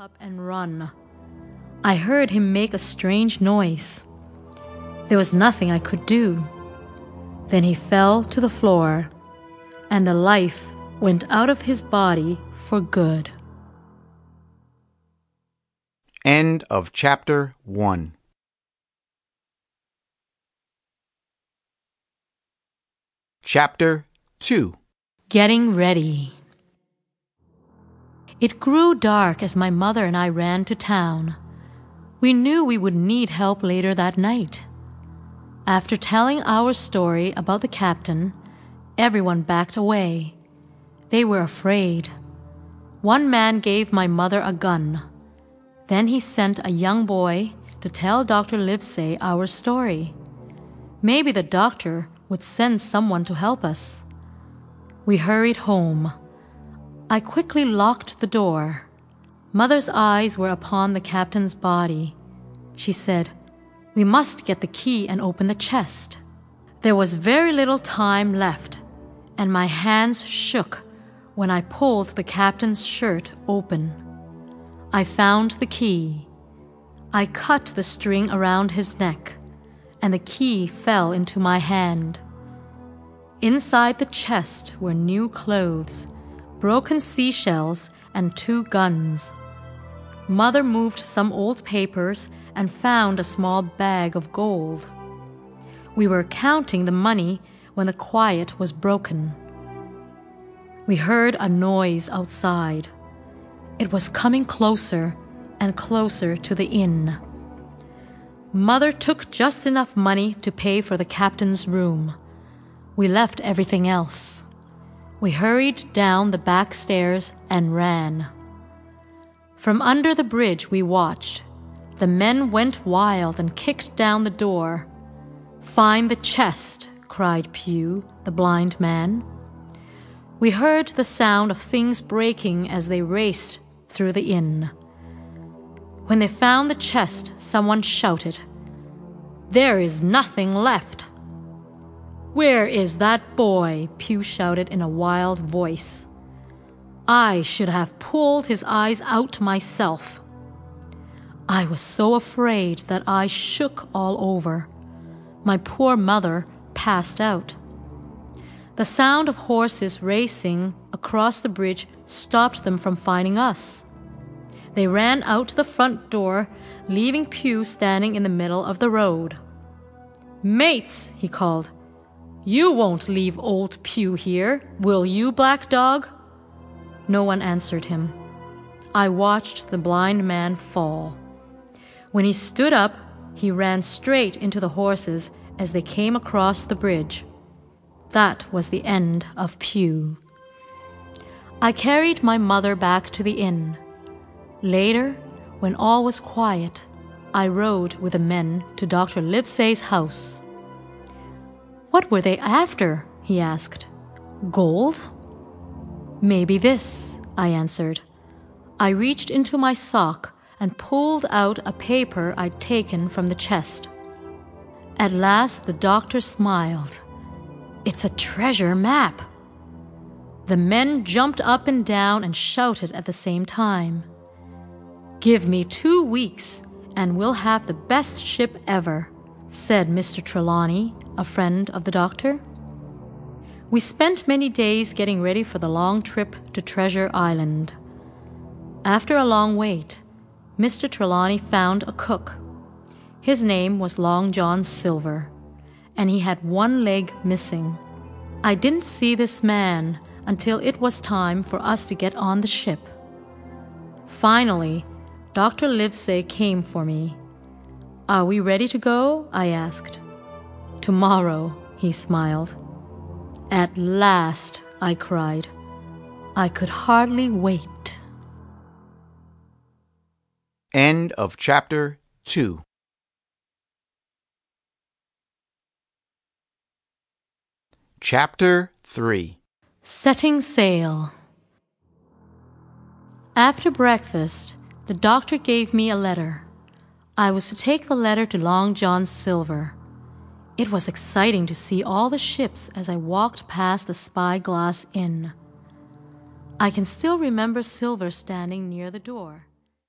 up and run. I heard him make a strange noise. There was nothing I could do. Then he fell to the floor, and the life went out of his body for good. End of chapter 1. Chapter 2 Getting ready. It grew dark as my mother and I ran to town. We knew we would need help later that night. After telling our story about the captain, everyone backed away. They were afraid. One man gave my mother a gun. Then he sent a young boy to tell Dr. Livesey our story. Maybe the doctor would send someone to help us. We hurried home. I quickly locked the door. Mother's eyes were upon the captain's body. She said, We must get the key and open the chest. There was very little time left, and my hands shook when I pulled the captain's shirt open. I found the key. I cut the string around his neck, and the key fell into my hand. Inside the chest were new clothes, broken seashells, and two guns. Mother moved some old papers and found a small bag of gold. We were counting the money when the quiet was broken. We heard a noise outside. It was coming closer and closer to the inn. Mother took just enough money to pay for the captain's room. We left everything else. We hurried down the back stairs and ran. From under the bridge we watched. The men went wild and kicked down the door. Find the chest, cried Pew, the blind man. We heard the sound of things breaking as they raced through the inn. When they found the chest, someone shouted, There is nothing left. Where is that boy? Pew shouted in a wild voice. I should have pulled his eyes out myself. I was so afraid that I shook all over. My poor mother passed out. The sound of horses racing across the bridge stopped them from finding us. They ran out to the front door, leaving Pew standing in the middle of the road. Mates, he called, you won't leave old Pew here, will you, Black Dog? No one answered him. I watched the blind man fall. When he stood up, he ran straight into the horses as they came across the bridge. That was the end of Pew. I carried my mother back to the inn. Later, when all was quiet, I rode with the men to Dr. Livesey's house. What were they after? he asked. Gold? Maybe this, I answered. I reached into my sock and pulled out a paper I'd taken from the chest. At last the doctor smiled. It's a treasure map. The men jumped up and down and shouted at the same time. Give me two weeks, and we'll have the best ship ever, said Mr. Trelawney, a friend of the doctor. We spent many days getting ready for the long trip to Treasure Island. After a long wait, Mr. Trelawney found a cook. His name was Long John Silver, and he had one leg missing. I didn't see this man until it was time for us to get on the ship. Finally, Dr. Livesey came for me. Are we ready to go? I asked. Tomorrow, he smiled. At last, I cried. I could hardly wait. End of chapter 2. Chapter 3 Setting sail. After breakfast, the doctor gave me a letter. I was to take the letter to Long John Silver. It was exciting to see all the ships as I walked past the Spyglass Inn. I can still remember Silver standing near the door.